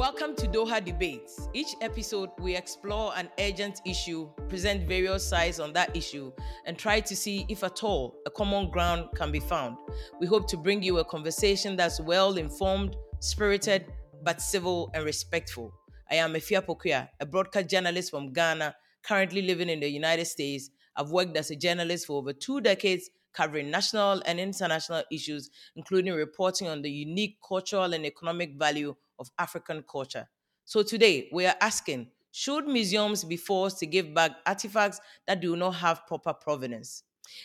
Welcome to Doha Debates. Each episode, we explore an urgent issue, present various sides on that issue, and try to see if at all a common ground can be found. We hope to bring you a conversation that's well informed, spirited, but civil and respectful. I am Efia Pokuya, a broadcast journalist from Ghana, currently living in the United States. I've worked as a journalist for over two decades covering national and international issues, including reporting on the unique cultural and economic value of African culture. So today, we are asking should museums be forced to give back artifacts that do not have proper provenance?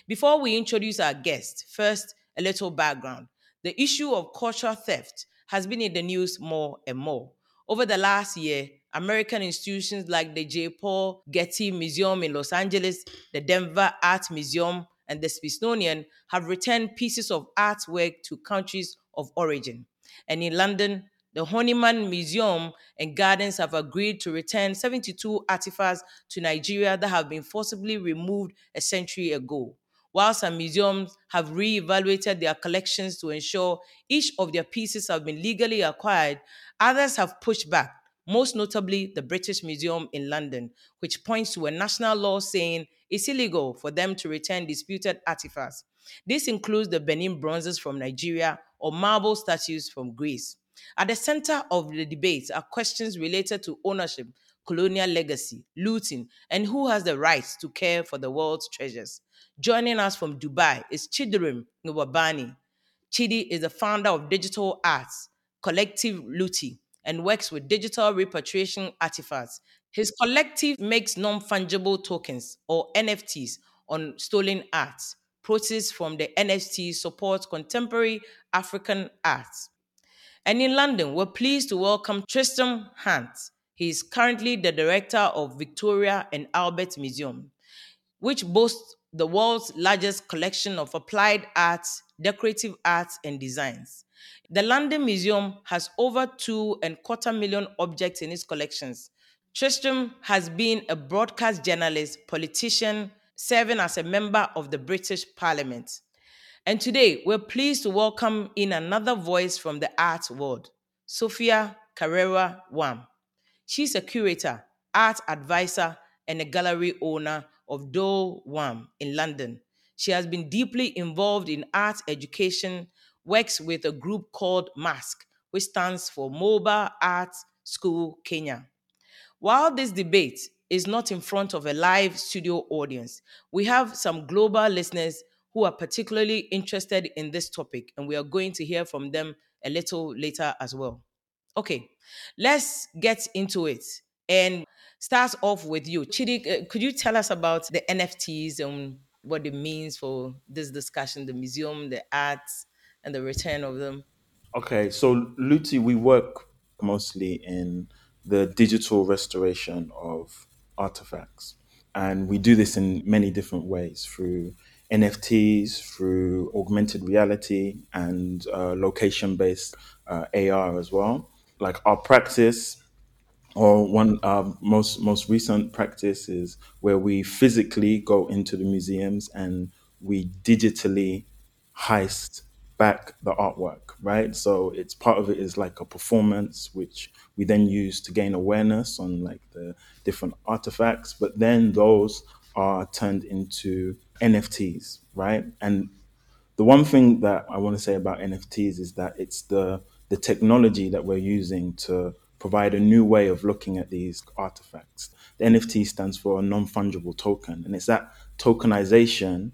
Before we introduce our guest, first, a little background. The issue of cultural theft has been in the news more and more. Over the last year, American institutions like the J. Paul Getty Museum in Los Angeles, the Denver Art Museum, and the Smithsonian have returned pieces of artwork to countries of origin. And in London, the Horniman Museum and Gardens have agreed to return 72 artifacts to Nigeria that have been forcibly removed a century ago. While some museums have re-evaluated their collections to ensure each of their pieces have been legally acquired, others have pushed back most notably the British Museum in London, which points to a national law saying it's illegal for them to return disputed artifacts. This includes the Benin bronzes from Nigeria or marble statues from Greece. At the center of the debate are questions related to ownership, colonial legacy, looting, and who has the right to care for the world's treasures. Joining us from Dubai is Chidirim Nwaubani. Chidi is the founder of Digital Arts Collective Looty, and works with digital repatriation artifacts. His collective makes non fungible tokens or NFTs on stolen art. Proceeds from the NFT support contemporary African art. And in London, we're pleased to welcome Tristram Hunt. He is currently the director of Victoria and Albert Museum, which boasts the world's largest collection of applied arts, decorative arts, and designs. The London Museum has over two and quarter million objects in its collections. Tristram has been a broadcast journalist, politician, serving as a member of the British Parliament. And today, we're pleased to welcome in another voice from the art world, Sophia Carrera Wam. She's a curator, art advisor, and a gallery owner of Dole Wam in London. She has been deeply involved in art education, works with a group called MASK, which stands for Mobile Arts School Kenya. While this debate is not in front of a live studio audience, we have some global listeners who are particularly interested in this topic, and we are going to hear from them a little later as well. Okay, let's get into it. And start off with you. Chidi, uh, could you tell us about the NFTs and what it means for this discussion, the museum, the arts, and the return of them? Okay, so Looty, we work mostly in the digital restoration of artifacts. And we do this in many different ways through NFTs, through augmented reality, and uh, location based uh, AR as well. Like our practice, or one uh, most most recent practice is where we physically go into the museums and we digitally heist back the artwork, right? So it's part of it is like a performance, which we then use to gain awareness on like the different artifacts, but then those are turned into NFTs, right? And the one thing that I want to say about NFTs is that it's the the technology that we're using to provide a new way of looking at these artifacts. The NFT stands for a non-fungible token, and it's that tokenization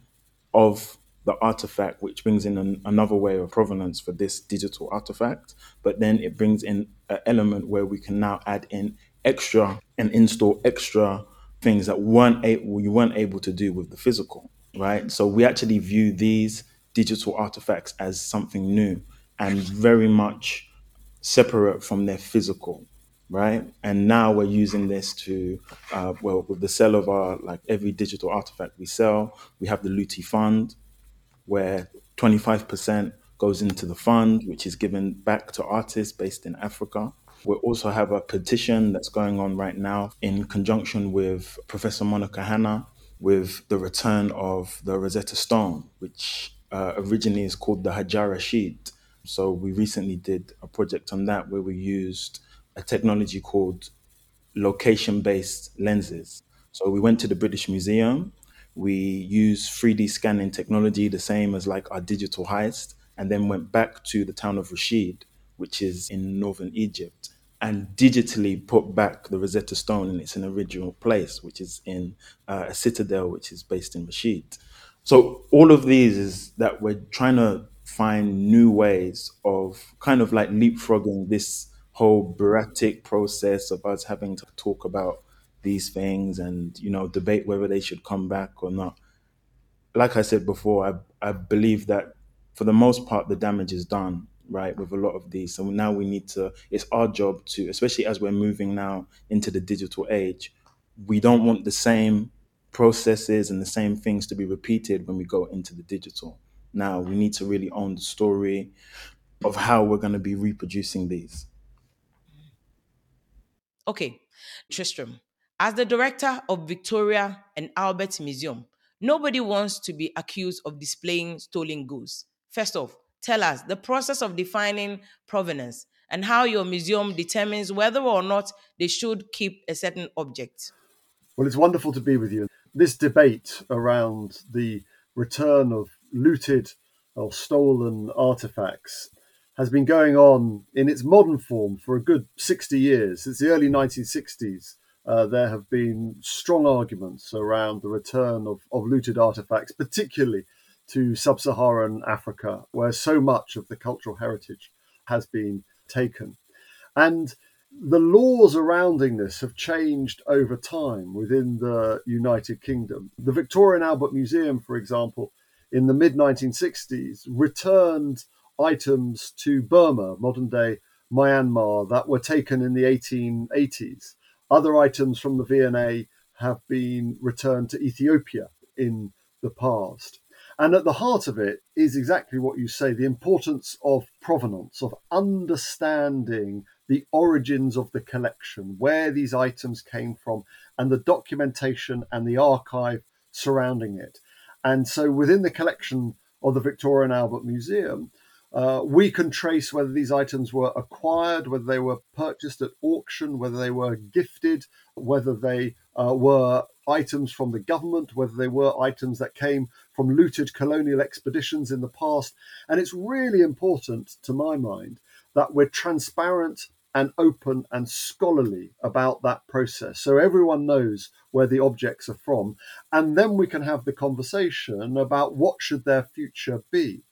of the artifact, which brings in an, another way of provenance for this digital artifact. But then it brings in an element where we can now add in extra and install extra things that weren't able, you weren't able to do with the physical, right? So we actually view these digital artifacts as something new and very much separate from their physical right? And now we're using this to, uh, well, with the sale of our, like every digital artifact we sell, we have the Looty Fund, where 25% goes into the fund, which is given back to artists based in Africa. We also have a petition that's going on right now in conjunction with Professor Monica Hanna with the return of the Rosetta Stone, which uh, originally is called the Hajar Rashid. So we recently did a project on that where we used a technology called location based lenses. So we went to the British Museum. We used 3D scanning technology, the same as like our digital heist, and then went back to the town of Rashid, which is in northern Egypt, and digitally put back the Rosetta Stone in its original place, which is in uh, a citadel, which is based in Rashid. So all of these is that we're trying to find new ways of kind of like leapfrogging this whole bureaucratic process of us having to talk about these things and you know debate whether they should come back or not. Like I said before, I I believe that for the most part the damage is done right with a lot of these. So now we need to. It's our job to, especially as we're moving now into the digital age, we don't want the same processes and the same things to be repeated when we go into the digital. Now we need to really own the story of how we're going to be reproducing these. Okay, Tristram, as the director of Victoria and Albert Museum, nobody wants to be accused of displaying stolen goods. First off, tell us the process of defining provenance and how your museum determines whether or not they should keep a certain object. Well, it's wonderful to be with you. This debate around the return of looted or stolen artifacts has been going on in its modern form for a good 60 years. Since the early 1960s, uh, there have been strong arguments around the return of, of looted artifacts, particularly to sub Saharan Africa, where so much of the cultural heritage has been taken. And the laws surrounding this have changed over time within the United Kingdom. The Victoria and Albert Museum, for example, in the mid 1960s, returned items to Burma, modern day Myanmar, that were taken in the 1880s. Other items from the V&A have been returned to Ethiopia in the past. And at the heart of it is exactly what you say the importance of provenance, of understanding the origins of the collection, where these items came from, and the documentation and the archive surrounding it. And so within the collection of the Victoria and Albert Museum, uh, we can trace whether these items were acquired, whether they were purchased at auction, whether they were gifted, whether they uh, were items from the government, whether they were items that came from looted colonial expeditions in the past. And it's really important, to my mind, that we're transparent and open and scholarly about that process. So everyone knows where the objects are from. And then we can have the conversation about what should their future be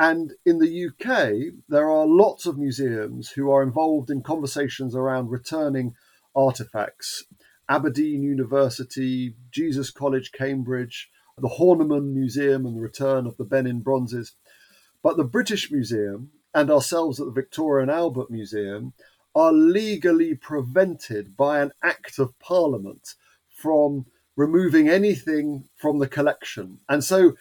and in the UK there are lots of museums who are involved in conversations around returning artifacts Aberdeen University Jesus College Cambridge the Horniman Museum and the return of the Benin bronzes but the British Museum and ourselves at the Victoria and Albert Museum are legally prevented by an act of parliament from removing anything from the collection. And so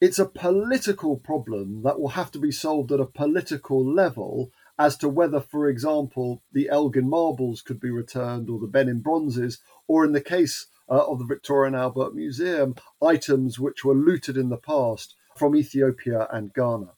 it's a political problem that will have to be solved at a political level as to whether, for example, the Elgin marbles could be returned or the Benin bronzes, or in the case uh, of the Victoria and Albert Museum, items which were looted in the past from Ethiopia and Ghana.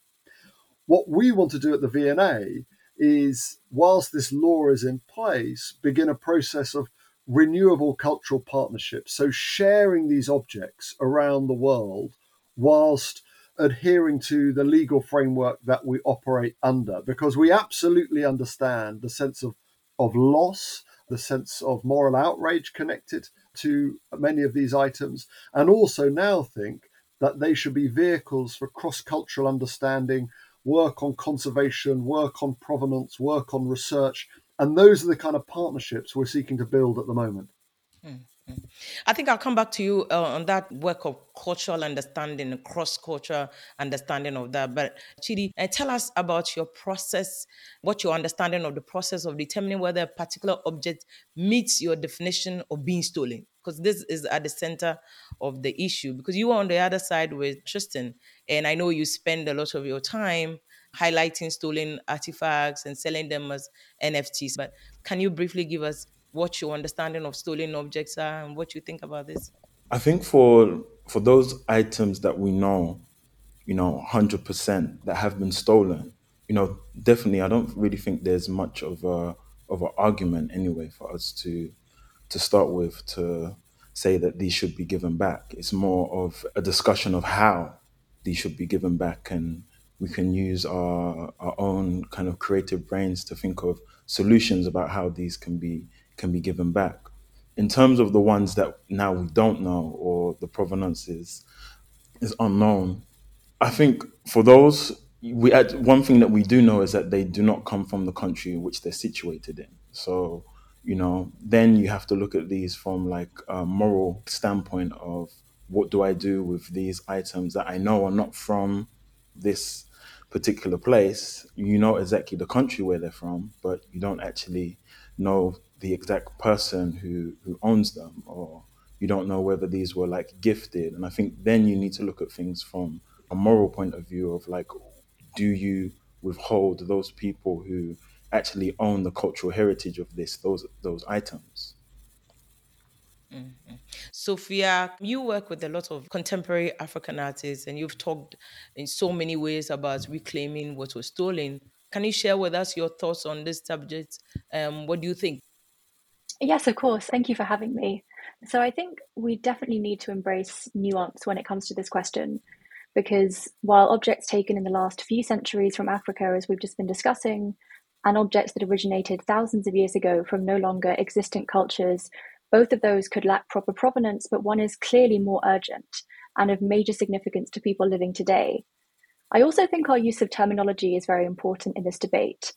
What we want to do at the V&A is, whilst this law is in place, begin a process of renewable cultural partnerships. So, sharing these objects around the world whilst adhering to the legal framework that we operate under, because we absolutely understand the sense of, of loss, the sense of moral outrage connected to many of these items, and also now think that they should be vehicles for cross cultural understanding work on conservation, work on provenance, work on research. And those are the kind of partnerships we're seeking to build at the moment. Mm-hmm. I think I'll come back to you uh, on that work of cultural understanding, cross cultural understanding of that. But Chidi, uh, tell us about your process, what your understanding of the process of determining whether a particular object meets your definition of being stolen. Because this is at the center of the issue. Because you were on the other side with Tristan, and I know you spend a lot of your time highlighting stolen artifacts and selling them as NFTs. But can you briefly give us what your understanding of stolen objects are and what you think about this? I think for for those items that we know, you know, hundred percent that have been stolen, you know, definitely, I don't really think there's much of a of an argument anyway for us to to start with to say that these should be given back. It's more of a discussion of how these should be given back and we can use our our own kind of creative brains to think of solutions about how these can be can be given back. In terms of the ones that now we don't know or the provenance is is unknown, I think for those we add, one thing that we do know is that they do not come from the country in which they're situated in. So you know, then you have to look at these from like a moral standpoint of what do I do with these items that I know are not from this particular place. You know exactly the country where they're from, but you don't actually know the exact person who, who owns them or you don't know whether these were like gifted. And I think then you need to look at things from a moral point of view of like, do you withhold those people who actually own the cultural heritage of this those those items. Mm-hmm. Sofia, you work with a lot of contemporary African artists and you've talked in so many ways about reclaiming what was stolen. Can you share with us your thoughts on this subject? Um, what do you think? Yes, of course. Thank you for having me. So, I think we definitely need to embrace nuance when it comes to this question because while objects taken in the last few centuries from Africa, as we've just been discussing, and objects that originated thousands of years ago from no longer existent cultures, both of those could lack proper provenance, but one is clearly more urgent and of major significance to people living today. I also think our use of terminology is very important in this debate.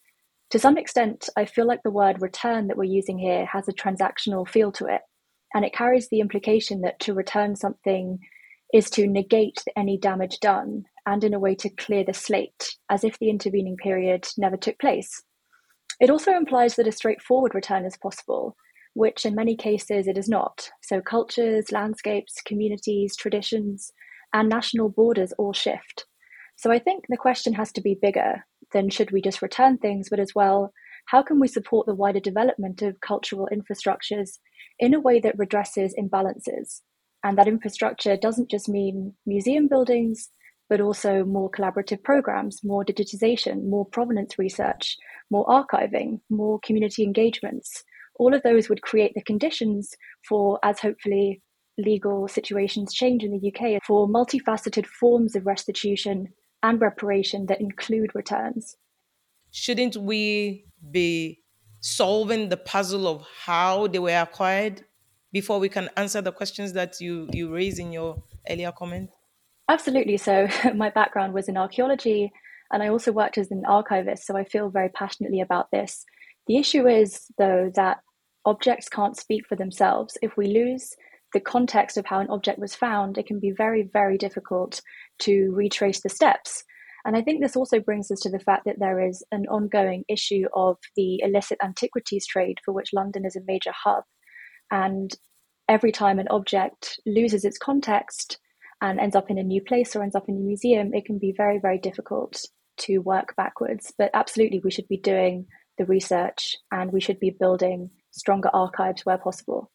To some extent, I feel like the word return that we're using here has a transactional feel to it, and it carries the implication that to return something is to negate any damage done and in a way to clear the slate, as if the intervening period never took place. It also implies that a straightforward return is possible, which in many cases it is not. So, cultures, landscapes, communities, traditions, and national borders all shift. So, I think the question has to be bigger than should we just return things, but as well, how can we support the wider development of cultural infrastructures in a way that redresses imbalances? And that infrastructure doesn't just mean museum buildings, but also more collaborative programs, more digitization, more provenance research, more archiving, more community engagements. All of those would create the conditions for, as hopefully legal situations change in the UK, for multifaceted forms of restitution and reparation that include returns. Shouldn't we be solving the puzzle of how they were acquired before we can answer the questions that you, you raised in your earlier comment? Absolutely. So, my background was in archaeology, and I also worked as an archivist, so I feel very passionately about this. The issue is, though, that objects can't speak for themselves. If we lose the context of how an object was found, it can be very, very difficult to retrace the steps. And I think this also brings us to the fact that there is an ongoing issue of the illicit antiquities trade, for which London is a major hub. And every time an object loses its context, and ends up in a new place or ends up in a museum, it can be very, very difficult to work backwards. But absolutely, we should be doing the research and we should be building stronger archives where possible.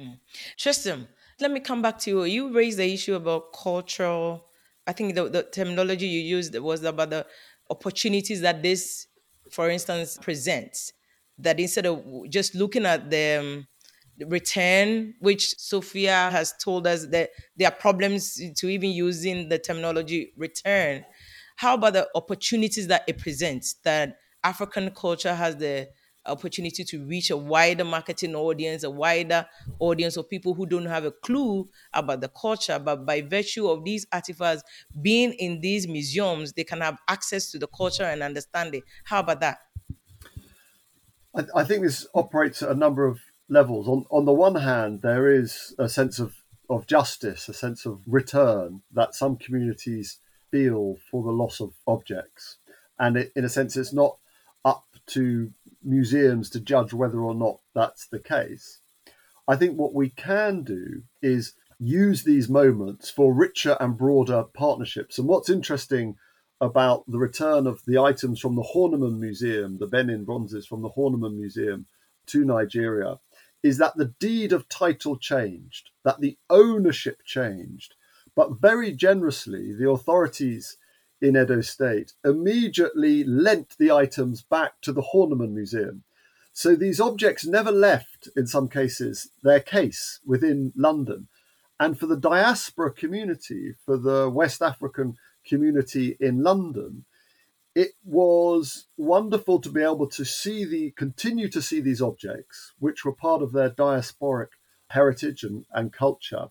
Mm. Tristan, let me come back to you. You raised the issue about cultural. I think the, the terminology you used was about the opportunities that this, for instance, presents. That instead of just looking at the um, return, which Sofia has told us that there are problems to even using the terminology return. How about the opportunities that it presents? That African culture has the opportunity to reach a wider marketing audience, a wider audience of people who don't have a clue about the culture, but by virtue of these artifacts being in these museums, they can have access to the culture and understand it. How about that? I, I think this operates at a number of levels. On on the one hand, there is a sense of of justice, a sense of return that some communities feel for the loss of objects, and it, in a sense, it's not to museums to judge whether or not that's the case. I think what we can do is use these moments for richer and broader partnerships. And what's interesting about the return of the items from the Horniman Museum, the Benin bronzes from the Horniman Museum to Nigeria, is that the deed of title changed, that the ownership changed, but very generously, the authorities in Edo State immediately lent the items back to the Horniman Museum. So these objects never left, in some cases, their case within London. And for the diaspora community, for the West African community in London, it was wonderful to be able to see the continue to see these objects, which were part of their diasporic heritage and, and culture.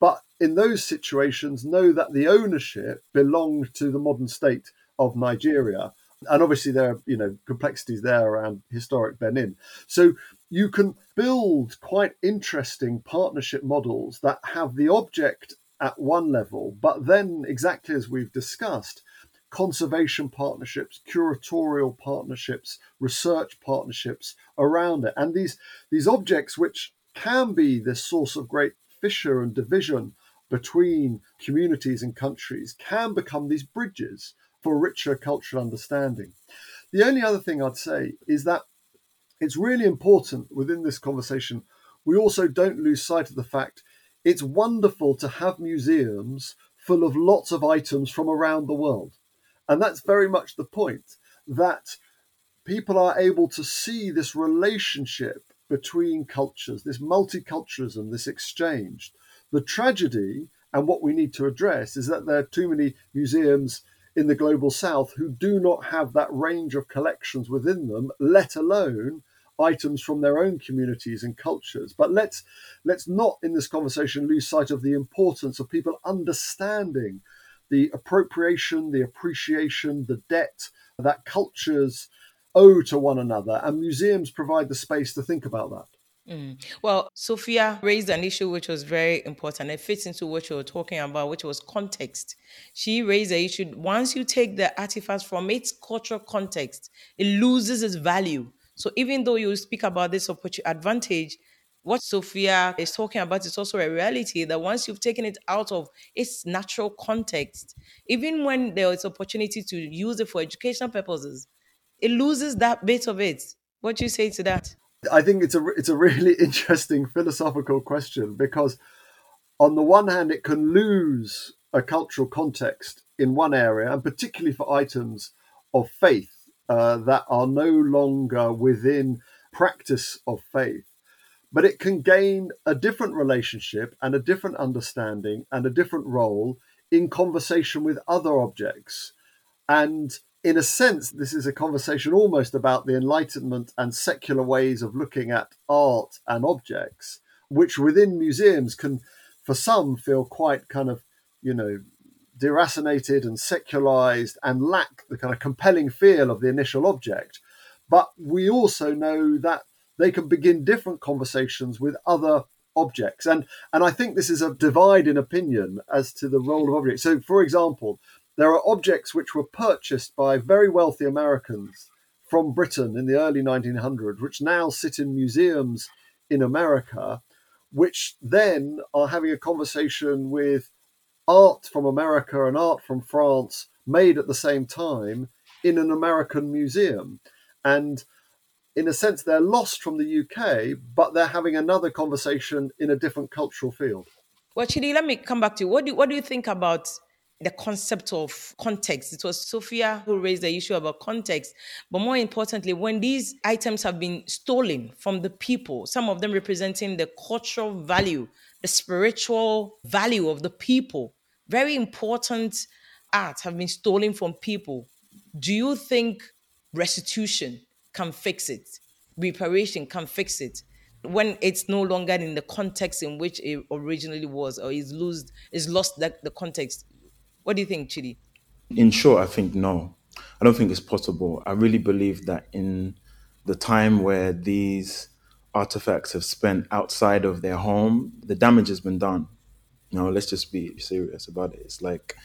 But in those situations, know that the ownership belonged to the modern state of Nigeria. And obviously, there are you know complexities there around historic Benin. So you can build quite interesting partnership models that have the object at one level, but then exactly as we've discussed, conservation partnerships, curatorial partnerships, research partnerships around it. And these, these objects, which can be this source of great fissure and division between communities and countries, can become these bridges for richer cultural understanding. The only other thing I'd say is that it's really important within this conversation, we also don't lose sight of the fact it's wonderful to have museums full of lots of items from around the world. And that's very much the point that people are able to see this relationship between cultures, this multiculturalism, this exchange. The tragedy and what we need to address is that there are too many museums in the global south who do not have that range of collections within them, let alone items from their own communities and cultures. But let's let's not in this conversation lose sight of the importance of people understanding the appropriation, the appreciation, the debt that cultures owe to one another, and museums provide the space to think about that. Mm. Well, Sofia raised an issue which was very important. It fits into what you were talking about, which was context. She raised the issue once you take the artifacts from its cultural context, it loses its value. So even though you speak about this opportunity advantage, what Sofia is talking about is also a reality that once you've taken it out of its natural context, even when there is opportunity to use it for educational purposes, it loses that bit of it. What do you say to that? I think it's a it's a really interesting philosophical question because on the one hand it can lose a cultural context in one area and particularly for items of faith uh, that are no longer within practice of faith but it can gain a different relationship and a different understanding and a different role in conversation with other objects. And in a sense, this is a conversation almost about the Enlightenment and secular ways of looking at art and objects, which within museums can, for some, feel quite kind of, you know, deracinated and secularized and lack the kind of compelling feel of the initial object. But we also know that they can begin different conversations with other objects. And and I think this is a divide in opinion as to the role of objects. So, for example, there are objects which were purchased by very wealthy Americans from Britain in the early 1900s, which now sit in museums in America, which then are having a conversation with art from America and art from France made at the same time in an American museum. And in a sense, they're lost from the UK, but they're having another conversation in a different cultural field. Well, Chidi, let me come back to you. What do, what do you think about the concept of context? It was Sofia who raised the issue about context. But more importantly, when these items have been stolen from the people, some of them representing the cultural value, the spiritual value of the people, very important art have been stolen from people. Do you think restitution can fix it. Reparation can fix it when it's no longer in the context in which it originally was or is lost is lost that the context. What do you think, Chidi? In short, I think no. I don't think it's possible. I really believe that in the time where these artifacts have spent outside of their home, the damage has been done. You know, let's just be serious about it. It's like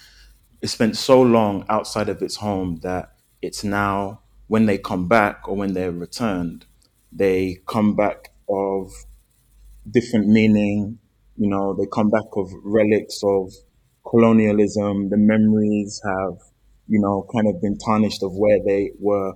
it spent so long outside of its home that it's now when they come back or when they're returned, they come back of different meaning. You know, they come back of relics of colonialism. The memories have, you know, kind of been tarnished of where they were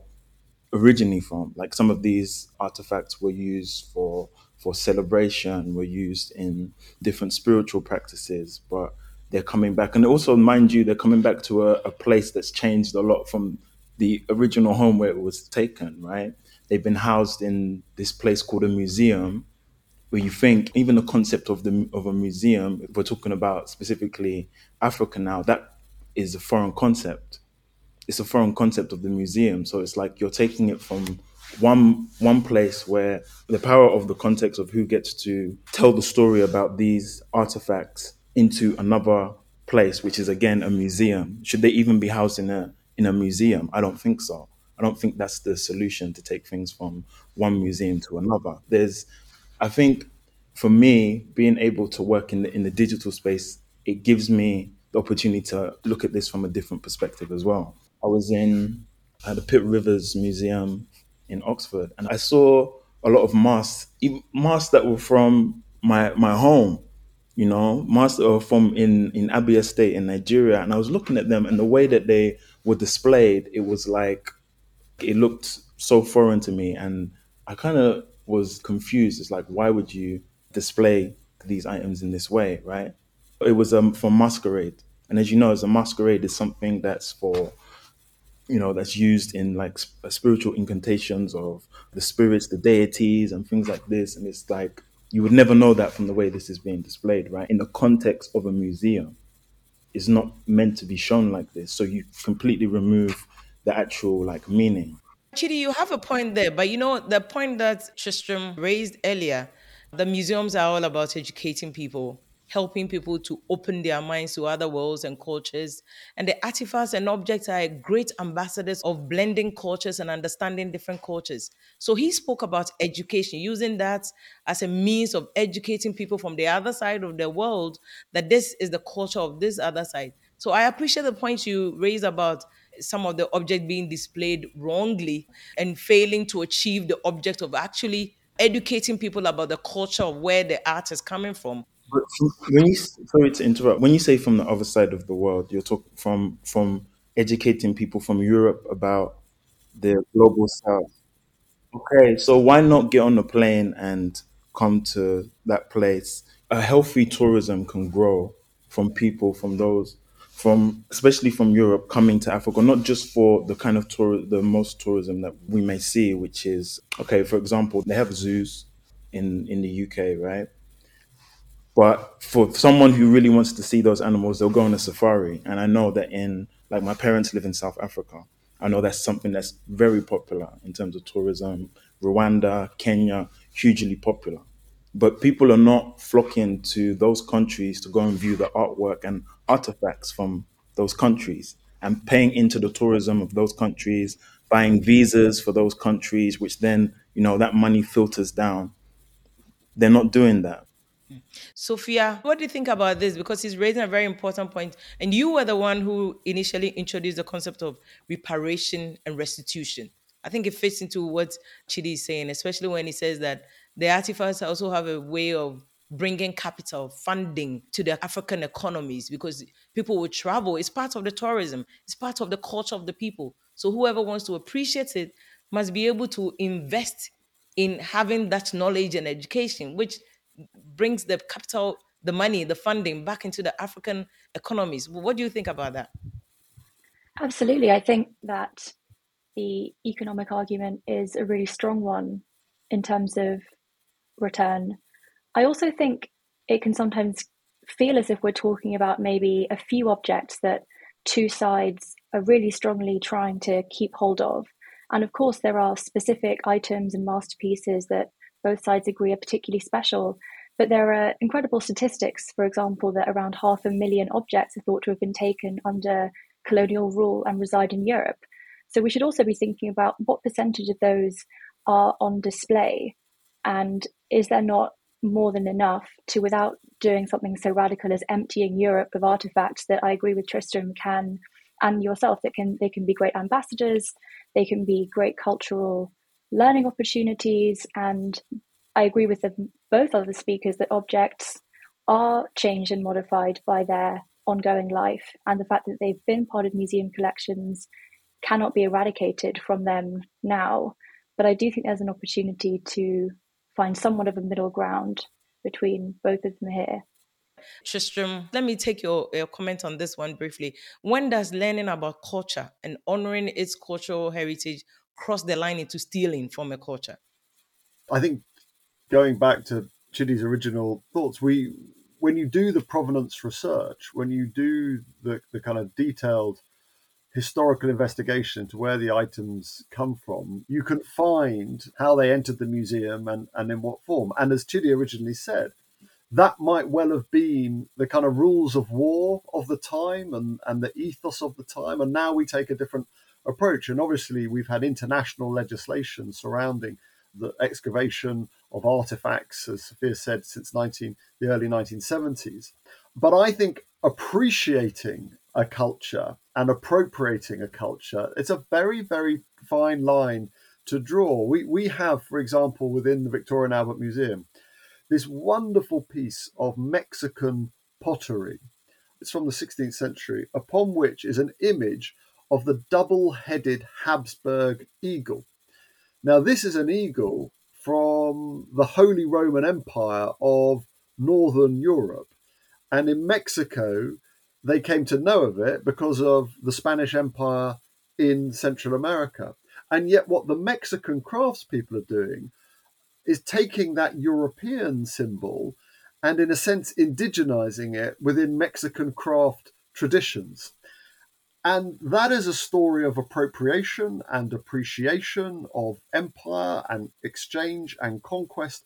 originally from. Like some of these artifacts were used for for celebration, were used in different spiritual practices, but they're coming back. And also, mind you, they're coming back to a, a place that's changed a lot from the original home where it was taken, right? They've been housed in this place called a museum, where you think even the concept of the of a museum, if we're talking about specifically Africa now, that is a foreign concept. It's a foreign concept of the museum. So it's like you're taking it from one one place where the power of the context of who gets to tell the story about these artifacts into another place, which is again a museum. Should they even be housed in a in a museum? I don't think so. I don't think that's the solution to take things from one museum to another. There's, I think, for me, being able to work in the in the digital space, it gives me the opportunity to look at this from a different perspective as well. I was in at the Pitt Rivers Museum in Oxford, and I saw a lot of masks, even masks that were from my my home. You know, masks that were from in in Abia State in Nigeria, and I was looking at them, and the way that they were displayed, it was like it looked so foreign to me, and I kind of was confused. It's like, why would you display these items in this way, right? It was um, for masquerade, and as you know, as a masquerade is something that's for you know that's used in like sp- uh, spiritual incantations of the spirits the deities and things like this. And it's like you would never know that from the way this is being displayed right? In the context of a museum it's not meant to be shown like this. So you completely remove the actual like meaning Chidi, you have a point there, but you know, the point that Tristram raised earlier, the museums are all about educating people, helping people to open their minds to other worlds and cultures. And the artifacts and objects are great ambassadors of blending cultures and understanding different cultures. So he spoke about education, using that as a means of educating people from the other side of the world that this is the culture of this other side. So I appreciate the point you raised about some of the object being displayed wrongly and failing to achieve the object of actually educating people about the culture of where the art is coming from. When you sorry to interrupt when you say from the other side of the world you're talking from from educating people from europe about the global south Okay, so why not get on a plane and come to that place? A healthy tourism can grow from people from those from especially from Europe coming to Africa, not just for the kind of tour the most tourism that we may see, which is okay, for example, they have zoos in in the UK, right? But for someone who really wants to see those animals, they'll go on a safari. And I know that in, like, my parents live in South Africa. I know that's something that's very popular in terms of tourism. Rwanda, Kenya, hugely popular. But people are not flocking to those countries to go and view the artwork and artifacts from those countries and paying into the tourism of those countries, buying visas for those countries, which then, you know, that money filters down. They're not doing that. Sofia, what do you think about this? Because he's raising a very important point, and you were the one who initially introduced the concept of reparation and restitution. I think it fits into what Chidi is saying, especially when he says that the artifacts also have a way of bringing capital funding to the African economies because people will travel. It's part of the tourism, it's part of the culture of the people. So whoever wants to appreciate it must be able to invest in having that knowledge and education, which brings the capital, the money, the funding back into the African economies. What do you think about that? Absolutely. I think that the economic argument is a really strong one in terms of return. I also think it can sometimes feel as if we're talking about maybe a few objects that two sides are really strongly trying to keep hold of. And of course, there are specific items and masterpieces that both sides agree are particularly special. But there are incredible statistics, for example, that around half a million objects are thought to have been taken under colonial rule and reside in Europe. So we should also be thinking about what percentage of those are on display and is there not more than enough to, without doing something so radical as emptying Europe of artifacts that I agree with Tristram can and yourself that can they can be great ambassadors, they can be great cultural learning opportunities and I agree with the, both other speakers that objects are changed and modified by their ongoing life, and the fact that they've been part of museum collections cannot be eradicated from them now. But I do think there's an opportunity to find somewhat of a middle ground between both of them here. Tristram, let me take your, your comment on this one briefly. When does learning about culture and honoring its cultural heritage cross the line into stealing from a culture? I think going back to Chidi's original thoughts, we when you do the provenance research, when you do the, the kind of detailed historical investigation to where the items come from, you can find how they entered the museum and, and in what form. And as Chidi originally said, that might well have been the kind of rules of war of the time and, and the ethos of the time. And now we take a different approach. And obviously, we've had international legislation surrounding the excavation of artifacts, as Sofia said, since 19, the early 1970s. But I think appreciating a culture and appropriating a culture, it's a very, very fine line to draw. We, we have, for example, within the Victoria and Albert Museum, this wonderful piece of Mexican pottery. It's from the 16th century, upon which is an image of the double headed Habsburg eagle. Now, this is an eagle from the Holy Roman Empire of Northern Europe. And in Mexico, they came to know of it because of the Spanish Empire in Central America. And yet, what the Mexican craftspeople are doing is taking that European symbol and, in a sense, indigenizing it within Mexican craft traditions. And that is a story of appropriation and appreciation of empire and exchange and conquest.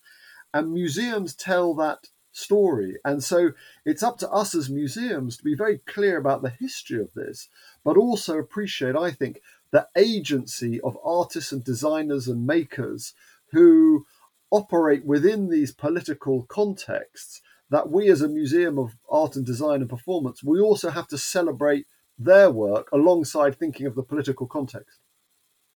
And museums tell that story. And so it's up to us as museums to be very clear about the history of this, but also appreciate, I think, the agency of artists and designers and makers who operate within these political contexts that we as a museum of art and design and performance we also have to celebrate their work alongside thinking of the political context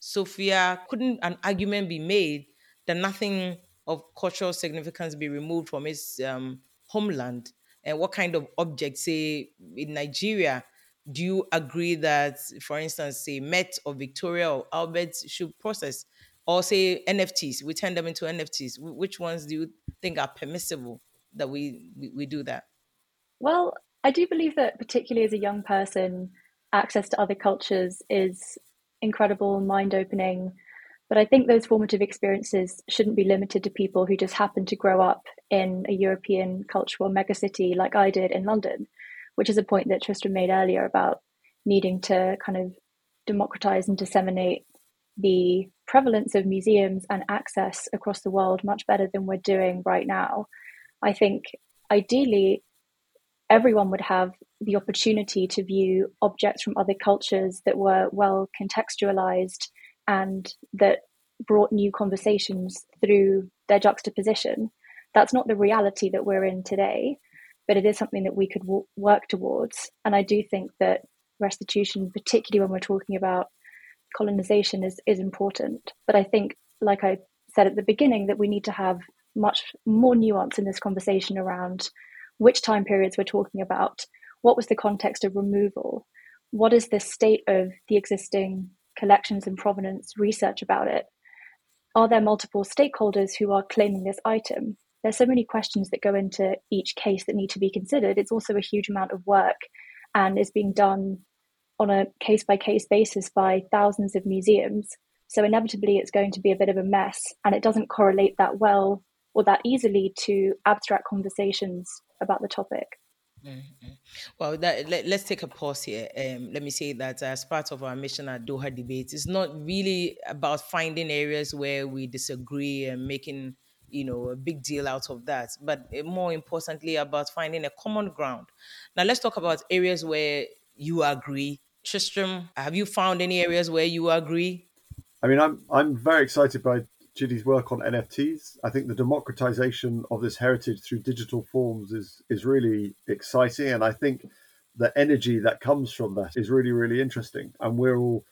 sofia couldn't an argument be made that nothing of cultural significance be removed from its um, homeland and what kind of objects say in nigeria do you agree that for instance say met or victoria or albert should process or say NFTs, we turn them into NFTs. Which ones do you think are permissible that we, we, we do that? Well, I do believe that, particularly as a young person, access to other cultures is incredible, mind opening. But I think those formative experiences shouldn't be limited to people who just happen to grow up in a European cultural megacity like I did in London, which is a point that Tristram made earlier about needing to kind of democratize and disseminate the prevalence of museums and access across the world much better than we're doing right now. I think ideally, everyone would have the opportunity to view objects from other cultures that were well contextualized and that brought new conversations through their juxtaposition. That's not the reality that we're in today, but it is something that we could w- work towards. And I do think that restitution, particularly when we're talking about colonization is is important. But I think, like I said at the beginning, that we need to have much more nuance in this conversation around which time periods we're talking about. What was the context of removal? What is the state of the existing collections and provenance research about it? Are there multiple stakeholders who are claiming this item? There's so many questions that go into each case that need to be considered. It's also a huge amount of work and is being done on a case by case basis by thousands of museums. So inevitably, it's going to be a bit of a mess, and it doesn't correlate that well or that easily to abstract conversations about the topic. Well, that, let, us take a pause here. Um, let me say that as part of our mission at Doha Debate, it's not really about finding areas where we disagree and making you know a big deal out of that, but more importantly about finding a common ground. Now, let's talk about areas where you agree Tristram, have you found any areas where you agree? I mean, I'm I'm very excited by Chidi's work on NFTs. I think the democratization of this heritage through digital forms is is really exciting, and I think the energy that comes from that is really really interesting. And we're all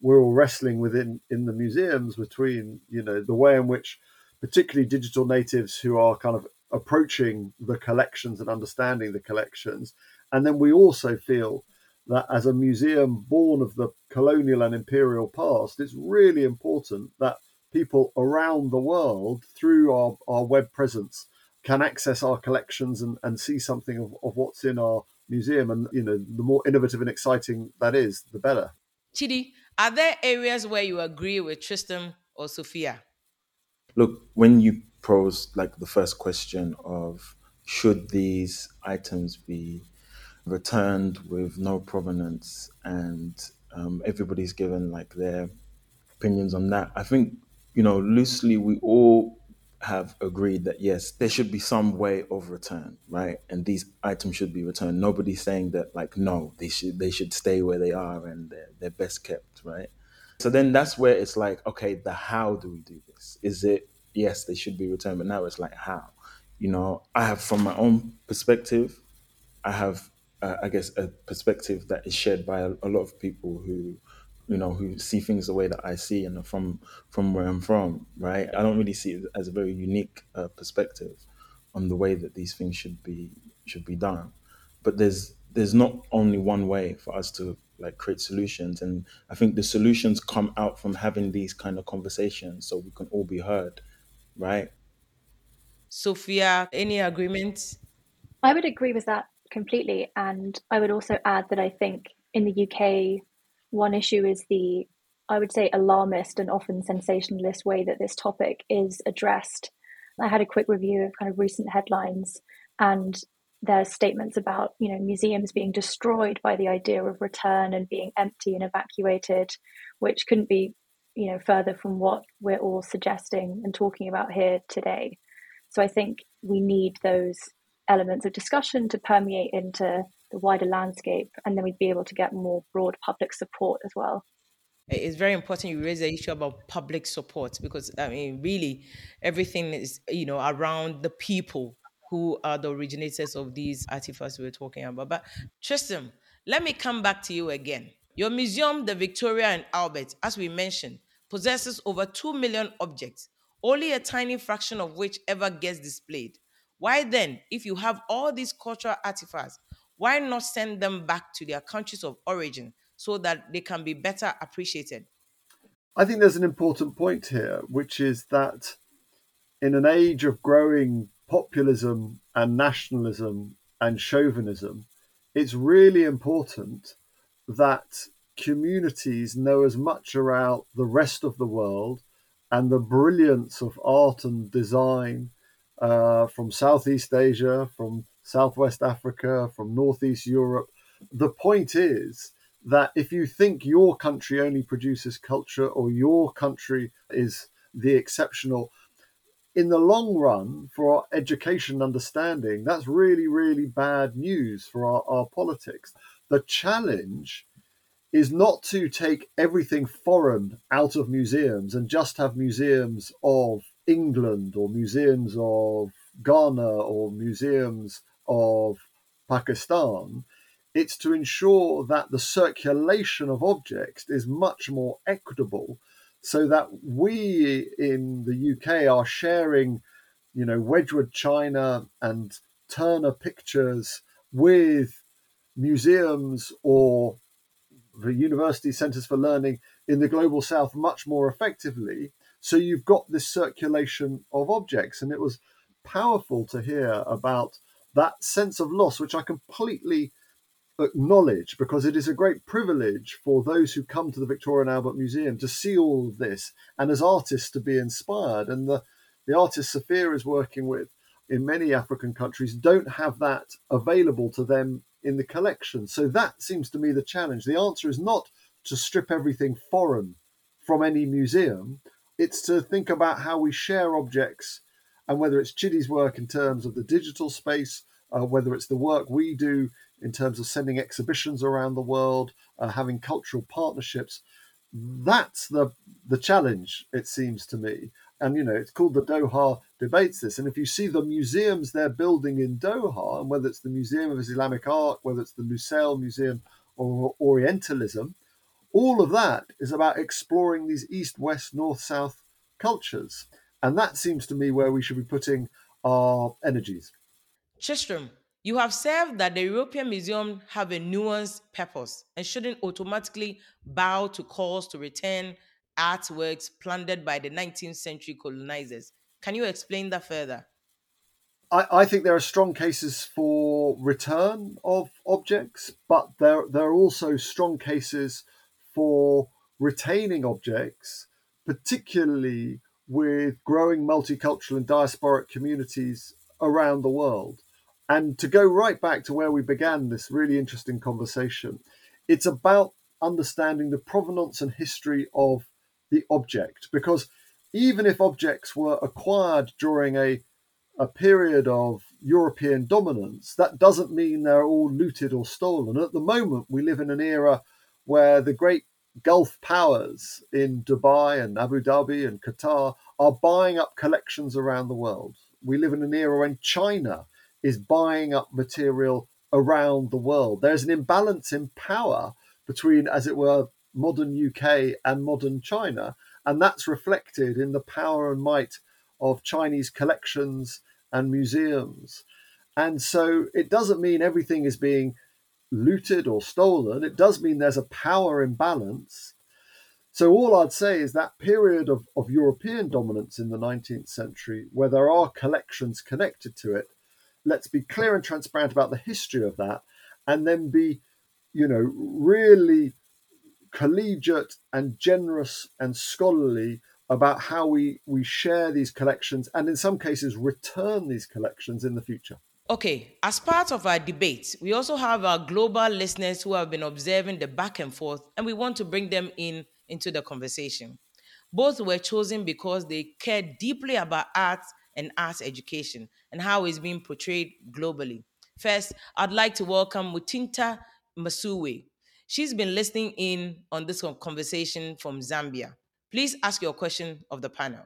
we're all wrestling within in the museums between you know the way in which particularly digital natives who are kind of approaching the collections and understanding the collections, and then we also feel that as a museum born of the colonial and imperial past, it's really important that people around the world, through our, our web presence, can access our collections and, and see something of, of what's in our museum. And, you know, the more innovative and exciting that is, the better. Chidi, are there areas where you agree with Tristram or Sofia? Look, when you pose like the first question of should these items be returned with no provenance and um, everybody's given like their opinions on that. I think, you know, loosely we all have agreed that yes, there should be some way of return, right? And these items should be returned. Nobody's saying that like no, they should they should stay where they are and they're, they're best kept, right? So then that's where it's like, okay, the how do we do this? Is it yes, they should be returned, but now it's like how? You know, I have from my own perspective, I have uh, I guess a perspective that is shared by a, a lot of people who you know who see things the way that I see and from from where I'm from, right? I don't really see it as a very unique uh, perspective on the way that these things should be should be done. But there's there's not only one way for us to like create solutions, and I think the solutions come out from having these kind of conversations, so we can all be heard, right? Sofia, any agreements? I would agree with that completely, and I would also add that I think in the UK one issue is the, I would say, alarmist and often sensationalist way that this topic is addressed. I had a quick review of kind of recent headlines, and there's statements about you know museums being destroyed by the idea of return and being empty and evacuated, which couldn't be you know further from what we're all suggesting and talking about here today. So I think we need those elements of discussion to permeate into the wider landscape, and then we'd be able to get more broad public support as well. It's very important you raise the issue about public support because I mean, really, everything is you know around the people who are the originators of these artifacts we're talking about. But Tristram, let me come back to you again. Your museum, the Victoria and Albert, as we mentioned, possesses over 2 million objects, only a tiny fraction of which ever gets displayed. Why then, if you have all these cultural artifacts, why not send them back to their countries of origin so that they can be better appreciated? I think there's an important point here, which is that in an age of growing populism and nationalism and chauvinism, it's really important that communities know as much about the rest of the world and the brilliance of art and design uh, from Southeast Asia, from Southwest Africa, from Northeast Europe. The point is that if you think your country only produces culture or your country is the exceptional, in the long run, for our education understanding, that's really, really bad news for our, our politics. The challenge is not to take everything foreign out of museums and just have museums of England or museums of Ghana or museums of Pakistan, it's to ensure that the circulation of objects is much more equitable so that we in the UK are sharing, you know, Wedgwood China and Turner pictures with museums or the university centres for learning in the global south much more effectively. So you've got this circulation of objects. And it was powerful to hear about that sense of loss, which I completely acknowledge because it is a great privilege for those who come to the Victoria and Albert Museum to see all of this and as artists to be inspired. And the, the artist Sofia is working with in many African countries don't have that available to them in the collection. So that seems to me the challenge. The answer is not to strip everything foreign from any museum, it's to think about how we share objects and whether it's Chidi's work in terms of the digital space, uh, whether it's the work we do in terms of sending exhibitions around the world, uh, having cultural partnerships, that's the the challenge. It seems to me, and you know, it's called the Doha debates. This, and if you see the museums they're building in Doha, and whether it's the Museum of Islamic Art, whether it's the Lusail Museum or Orientalism, all of that is about exploring these east, west, north, south cultures. And that seems to me where we should be putting our energies. Tristram, you have said that the European Museum have a nuanced purpose and shouldn't automatically bow to calls to return artworks plundered by the 19th century colonizers. Can you explain that further? I, I think there are strong cases for return of objects, but there there are also strong cases for retaining objects, particularly with growing multicultural and diasporic communities around the world. And to go right back to where we began this really interesting conversation, it's about understanding the provenance and history of the object. Because even if objects were acquired during a, a period of European dominance, that doesn't mean they're all looted or stolen. At the moment, we live in an era where the great Gulf powers in Dubai and Abu Dhabi and Qatar are buying up collections around the world. We live in an era when China is buying up material around the world. There's an imbalance in power between, as it were, modern UK and modern China. And that's reflected in the power and might of Chinese collections and museums. And so it doesn't mean everything is being looted or stolen. It does mean there's a power imbalance. So all I'd say is that period of, of European dominance in the 19th century, where there are collections connected to it, let's be clear and transparent about the history of that, and then be, you know, really collegiate and generous and scholarly about how we, we share these collections and in some cases return these collections in the future. Okay, as part of our debate, we also have our global listeners who have been observing the back and forth, and we want to bring them in into the conversation. Both were chosen because they care deeply about art and art education and how it's being portrayed globally. First, I'd like to welcome Mutinta Masuwe. She's been listening in on this conversation from Zambia. Please ask your question of the panel.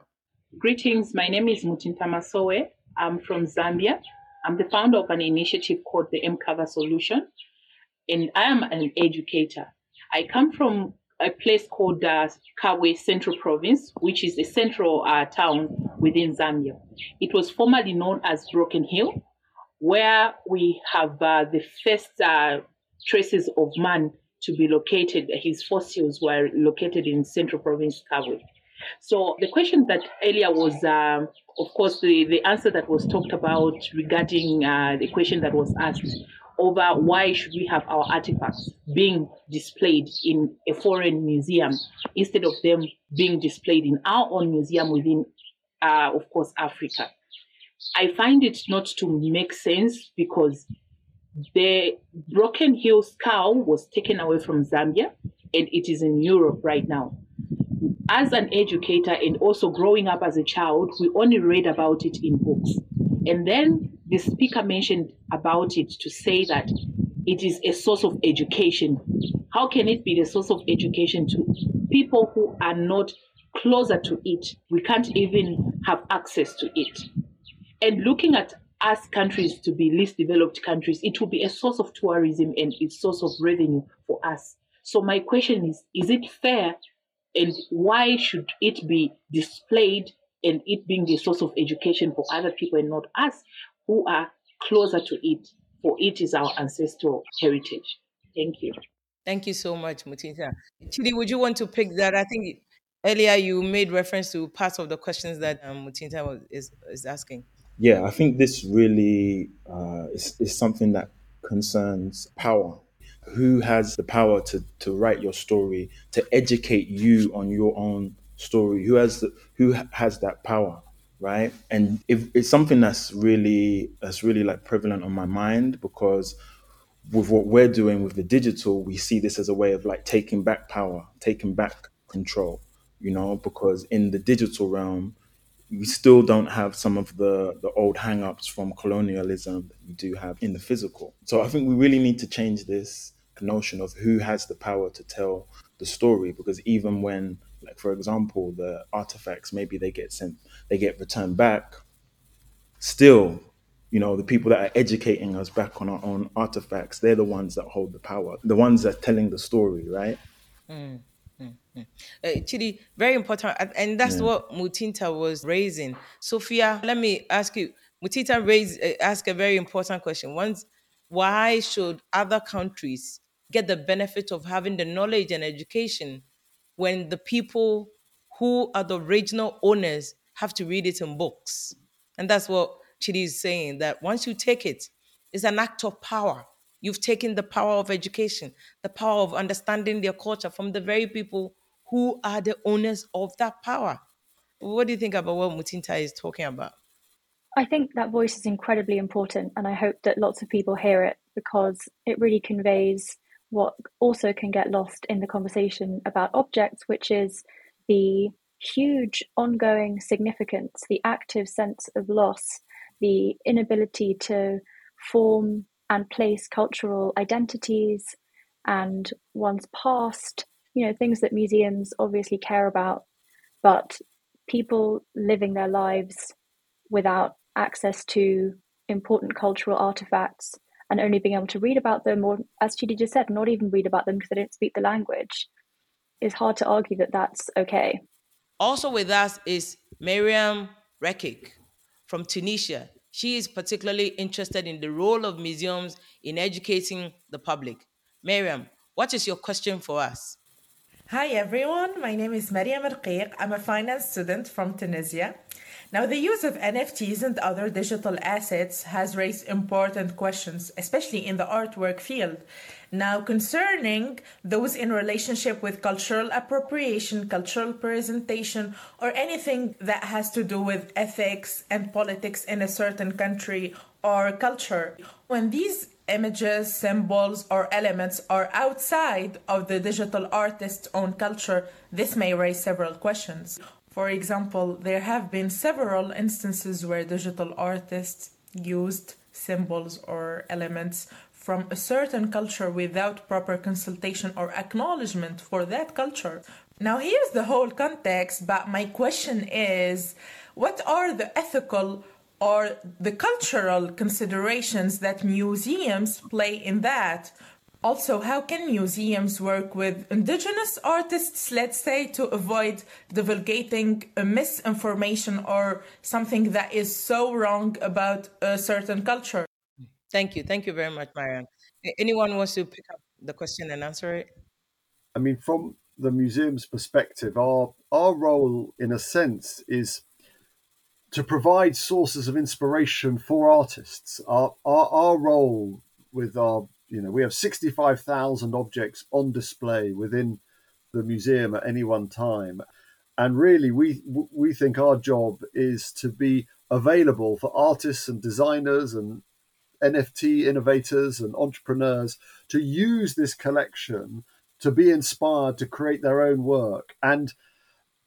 Greetings, my name is Mutinta Masowe. I'm from Zambia. I'm the founder of an initiative called the MCover Solution, and I am an educator. I come from a place called uh, Kabwe Central Province, which is a central uh, town within Zambia. It was formerly known as Broken Hill, where we have uh, the first uh, traces of man to be located. His fossils were located in Central Province Kabwe. So the question that earlier was, um, of course, the, the answer that was talked about regarding uh, the question that was asked over why should we have our artifacts being displayed in a foreign museum instead of them being displayed in our own museum within, uh, of course, Africa. I find it not to make sense because the Broken Hill skull was taken away from Zambia and it is in Europe right now as an educator and also growing up as a child, we only read about it in books. And then the speaker mentioned about it to say that it is a source of education. How can it be the source of education to people who are not closer to it? We can't even have access to it. And looking at us countries to be least developed countries, it will be a source of tourism and a source of revenue for us. So my question is, is it fair and why should it be displayed and it being the source of education for other people and not us who are closer to it for it is our ancestral heritage? Thank you. Thank you so much mutinta chidi would you want to pick that? I think earlier you made reference to parts of the questions that um, mutinta was, is, is asking. Yeah i think this really uh, is, is something that concerns power who has the power to to write your story, to educate you on your own story? Who has the, who has that power, right? And if it's something that's really that's really like prevalent on my mind because with what we're doing with the digital, we see this as a way of like taking back power, taking back control, you know, because in the digital realm, we still don't have some of the the old hang-ups from colonialism that we do have in the physical. So I think we really need to change this notion of who has the power to tell the story because even when like for example the artifacts maybe they get sent they get returned back still you know the people that are educating us back on our own artifacts they're the ones that hold the power the ones that are telling the story right mm. Mm-hmm. Uh, Chidi, very important, and that's yeah. what Mutinta was raising. Sofia, let me ask you. Mutinta raised uh, ask a very important question. Once, why should other countries get the benefit of having the knowledge and education when the people who are the original owners have to read it in books? And that's what Chidi is saying that once you take it, it's an act of power. You've taken the power of education, the power of understanding their culture from the very people who are the owners of that power. What do you think about what Mutinta is talking about? I think that voice is incredibly important, and I hope that lots of people hear it because it really conveys what also can get lost in the conversation about objects, which is the huge ongoing significance, the active sense of loss, the inability to form and place cultural identities and one's past, you know, things that museums obviously care about, but people living their lives without access to important cultural artifacts and only being able to read about them, or as Chidi just said, not even read about them because they don't speak the language, is hard to argue that that's okay. Also with us is Miriam Rekik from Tunisia. She is particularly interested in the role of museums in educating the public. Miriam, what is your question for us? Hi everyone, my name is Mariam Rqiq. I'm a finance student from Tunisia. Now, the use of NFTs and other digital assets has raised important questions, especially in the artwork field. Now, concerning those in relationship with cultural appropriation, cultural presentation, or anything that has to do with ethics and politics in a certain country or culture. When these images, symbols, or elements are outside of the digital artist's own culture, this may raise several questions. For example, there have been several instances where digital artists used symbols or elements from a certain culture without proper consultation or acknowledgement for that culture. Now, here's the whole context, but my question is what are the ethical or the cultural considerations that museums play in that? Also, how can museums work with indigenous artists, let's say, to avoid divulgating misinformation or something that is so wrong about a certain culture? Thank you. Thank you very much, Mariam. Anyone wants to pick up the question and answer it? I mean, from the museum's perspective, our our role, in a sense, is to provide sources of inspiration for artists. Our our, our role with our you know, we have 65,000 objects on display within the museum at any one time. And really, we, we think our job is to be available for artists and designers and NFT innovators and entrepreneurs to use this collection to be inspired to create their own work. And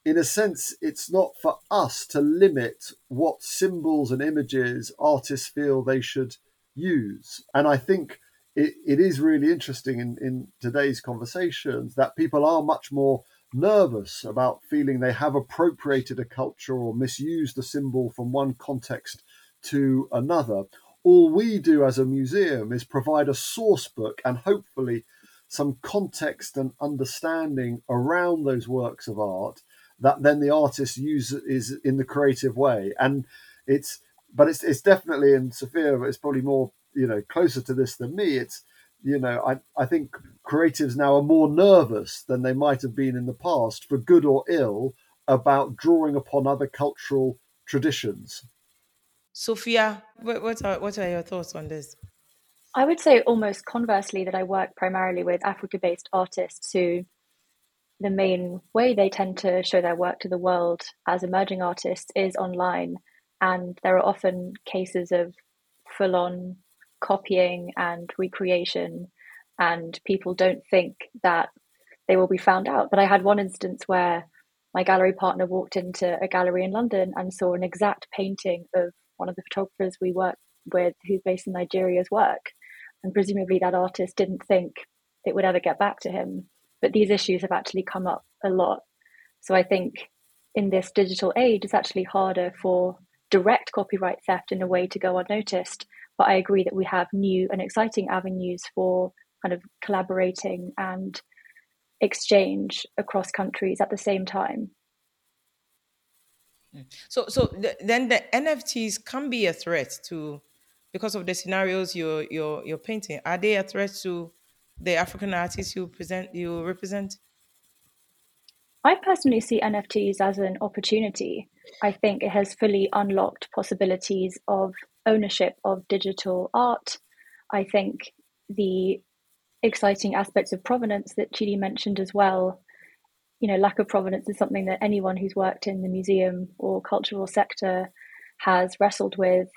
in a sense, it's not for us to limit what symbols and images artists feel they should use. And I think it, it is really interesting in, in today's conversations that people are much more nervous about feeling they have appropriated a culture or misused a symbol from one context to another. All we do as a museum is provide a source book and hopefully some context and understanding around those works of art that then the artist uses in the creative way. And it's but it's it's definitely in Sofia, it's probably more you know closer to this than me it's you know I, I think creatives now are more nervous than they might have been in the past for good or ill about drawing upon other cultural traditions. Sofia what are, what are your thoughts on this? I would say almost conversely that i work primarily with africa based artists who the main way they tend to show their work to the world as emerging artists is online and there are often cases of full on copying and recreation, and people don't think that they will be found out. But I had one instance where my gallery partner walked into a gallery in London and saw an exact painting of one of the photographers we work with who's based in Nigeria's work. And presumably that artist didn't think it would ever get back to him. But these issues have actually come up a lot. So I think in this digital age, it's actually harder for direct copyright theft in a way to go unnoticed. But I agree that we have new and exciting avenues for kind of collaborating and exchange across countries at the same time. Hmm. So, so the, then the NFTs can be a threat to, because of the scenarios you're you're you're painting. Are they a threat to the African artists you present you represent? I personally see NFTs as an opportunity. I think it has fully unlocked possibilities of ownership of digital art. I think the exciting aspects of provenance that Chidi mentioned as well. You know, lack of provenance is something that anyone who's worked in the museum or cultural sector has wrestled with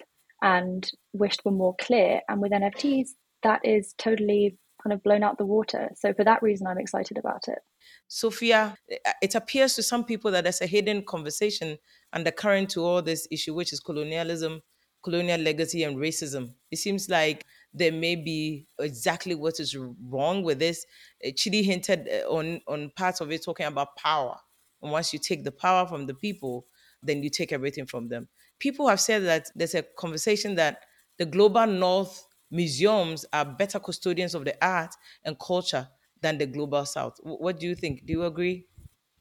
and wished were more clear. And with NFTs, that is totally kind of blown out the water. So for that reason, I'm excited about it. Sofia, it appears to some people that there's a hidden conversation undercurrent to all this issue, which is colonialism, colonial legacy, and racism. It seems like there may be exactly what is wrong with this. Uh, Chidi hinted uh, on on parts of it talking about power, and once you take the power from the people, then you take everything from them. People have said that there's a conversation that the global north museums are better custodians of the art and culture than the global south. What do you think? Do you agree?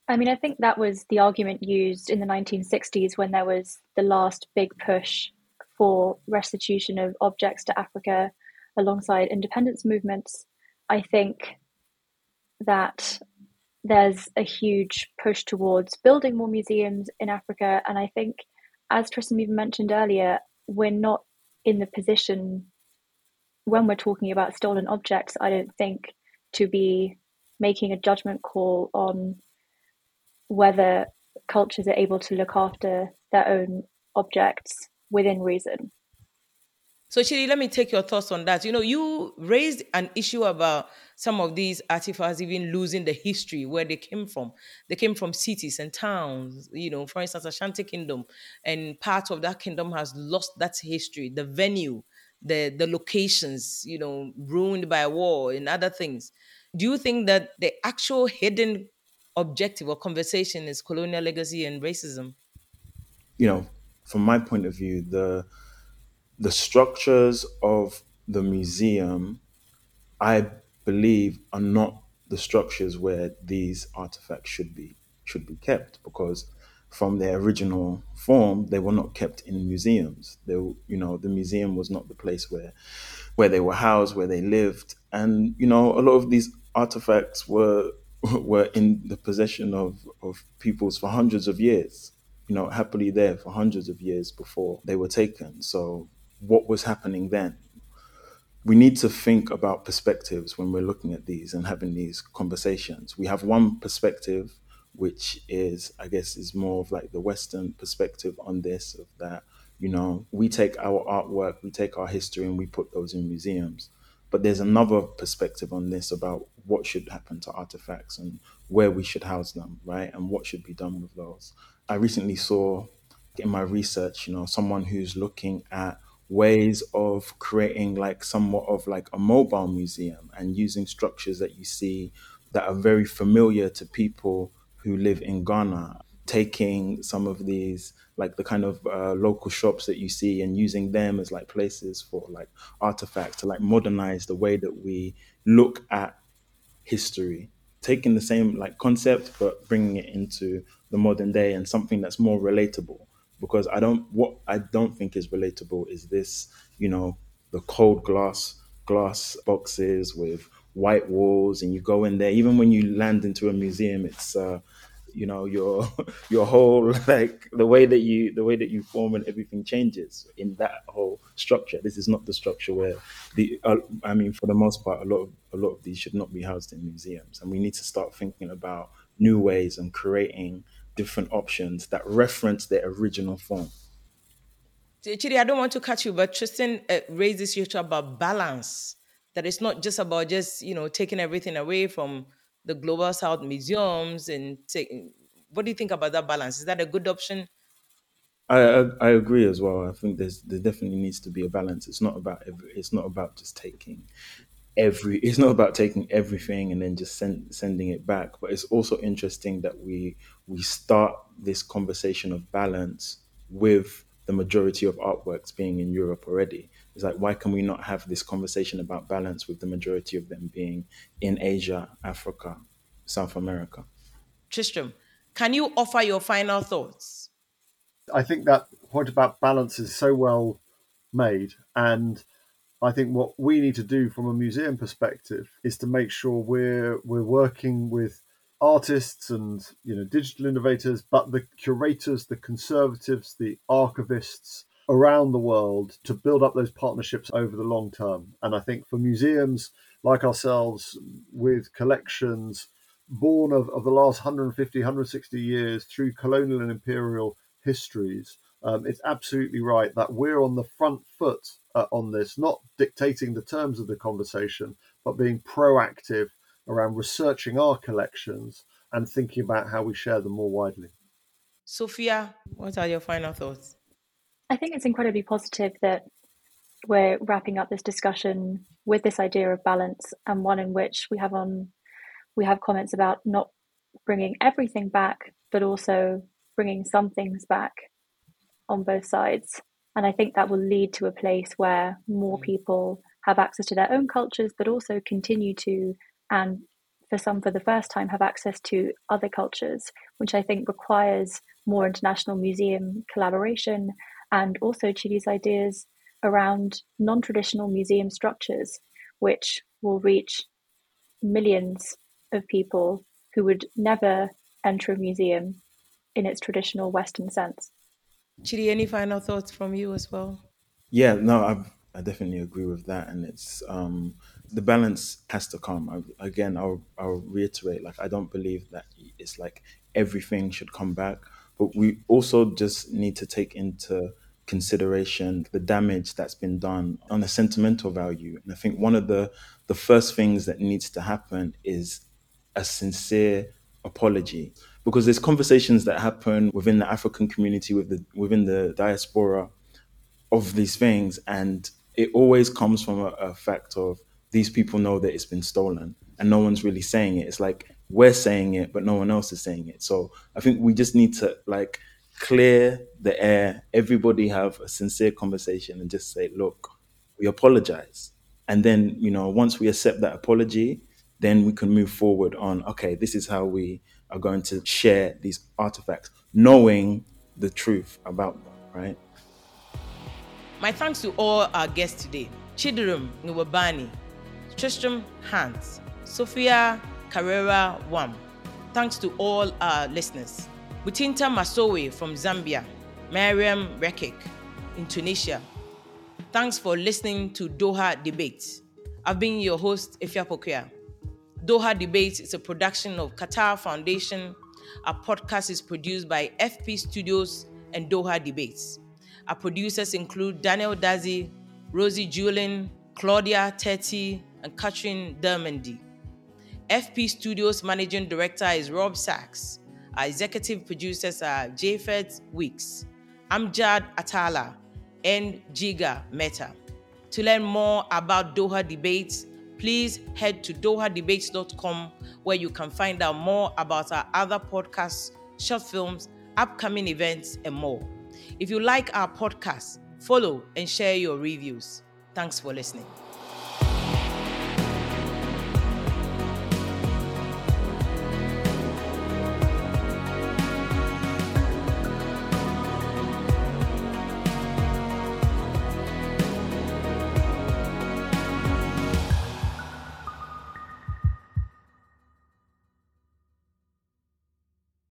I mean, I think that was the argument used in the 1960s when there was the last big push for restitution of objects to Africa alongside independence movements. I think that there's a huge push towards building more museums in Africa. And I think, as Tristram even mentioned earlier, we're not in the position when we're talking about stolen objects, I don't think, to be making a judgment call on whether cultures are able to look after their own objects within reason. So, Chidi, let me take your thoughts on that. You know, you raised an issue about some of these artifacts even losing the history where they came from. They came from cities and towns, you know, for instance, Ashanti Kingdom, and part of that kingdom has lost that history, the venue, the the locations, you know, ruined by war and other things. Do you think that the actual hidden objective or conversation is colonial legacy and racism? You know, from my point of view, the the structures of the museum, I believe, are not the structures where these artifacts should be should be kept because from their original form, they were not kept in museums. They, you know, the museum was not the place where, where they were housed, where they lived, and you know, a lot of these artifacts were were in the possession of of peoples for hundreds of years. You know, happily there for hundreds of years before they were taken. So, what was happening then? We need to think about perspectives when we're looking at these and having these conversations. We have one perspective which is I guess is more of like the Western perspective on this of that, you know, we take our artwork, we take our history and we put those in museums. But there's another perspective on this about what should happen to artifacts and where we should house them, right? And what should be done with those. I recently saw in my research, you know, someone who's looking at ways of creating like somewhat of like a mobile museum and using structures that you see that are very familiar to people who live in Ghana, taking some of these like the kind of uh, local shops that you see and using them as like places for like artifacts to like modernize the way that we look at history taking the same like concept but bringing it into the modern day and something that's more relatable. Because i don't what i don't think is relatable is this you know the cold glass glass boxes with white walls and you go in there even when you land into a museum it's uh you know your your whole like the way that you the way that you form and everything changes in that whole structure. This is not the structure where the uh, i mean for the most part a lot of a lot of these should not be housed in museums. And we need to start thinking about new ways and creating different options that reference their original form. Chidi, I don't want to cut you, but Tristram uh, raised this issue about balance. That it's not just about just you know taking everything away from the global south museums and take what do you think about that balance is that a good option I, I, agree as well. I think there's there definitely needs to be a balance. It's not about every, it's not about just taking every it's not about taking everything and then just send, sending it back. But it's also interesting that we we start this conversation of balance with the majority of artworks being in Europe already. It's like why can we not have this conversation about balance with the majority of them being in Asia, Africa, South America? Tristram, can you offer your final thoughts? I think that point about balance is so well made. And I think what we need to do from a museum perspective is to make sure we're we're working with artists and you know digital innovators, but the curators, the conservatives, the archivists around the world to build up those partnerships over the long term. And I think for museums like ourselves with collections born of, of the last 150, 160 years through colonial and imperial histories, um, it's absolutely right that we're on the front foot uh, on this, not dictating the terms of the conversation, but being proactive around researching our collections and thinking about how we share them more widely. Sofia, what are your final thoughts? I think it's incredibly positive that we're wrapping up this discussion with this idea of balance and one in which we have on we have comments about not bringing everything back but also bringing some things back on both sides and i think that will lead to a place where more mm. people have access to their own cultures but also continue to and for some for the first time have access to other cultures which i think requires more international museum collaboration and also Chidi's ideas around non traditional museum structures, which will reach millions of people who would never enter a museum in its traditional Western sense. Chidi, any final thoughts from you as well? Yeah, no, I, I definitely agree with that. And it's um, the balance has to come. I, again, I'll, I'll reiterate, like, I don't believe that it's like everything should come back, but we also just need to take into consideration the damage that's been done on the sentimental value. And I think one of the the first things that needs to happen is a sincere apology because there's conversations that happen within the African community with the within the diaspora of these things and it always comes from a, a fact of these people know that it's been stolen and no one's really saying it it's like we're saying it but no one else is saying it so i think we just need to like clear the air, everybody have a sincere conversation and just say, look, we apologize. And then, you know, once we accept that apology, then we can move forward on, okay, this is how we are going to share these artifacts, knowing the truth about them, right? My thanks to all our guests today Chidirum Nwaubani, Tristram Hunt, Sofia Carreira-Wham. Thanks to all our listeners. Mutinta Masowe from Zambia, Mariam Rekik in Tunisia. Thanks for listening to Doha Debates. I've been your host, Ifya Pokia. Doha Debates is a production of Qatar Foundation. Our podcast is produced by FP Studios and Doha Debates. Our producers include Daniel Dazi, Rosie Julin, Claudia Tetti, and Katrin Dermandy. FP Studios Managing Director is Rob Sachs. Our executive producers are Japhet Weeks, Amjad Atallah, and Jigar Mehta. To learn more about Doha Debates, please head to dohadebates.com where you can find out more about our other podcasts, short films, upcoming events, and more. If you like our podcast, follow and share your reviews. Thanks for listening.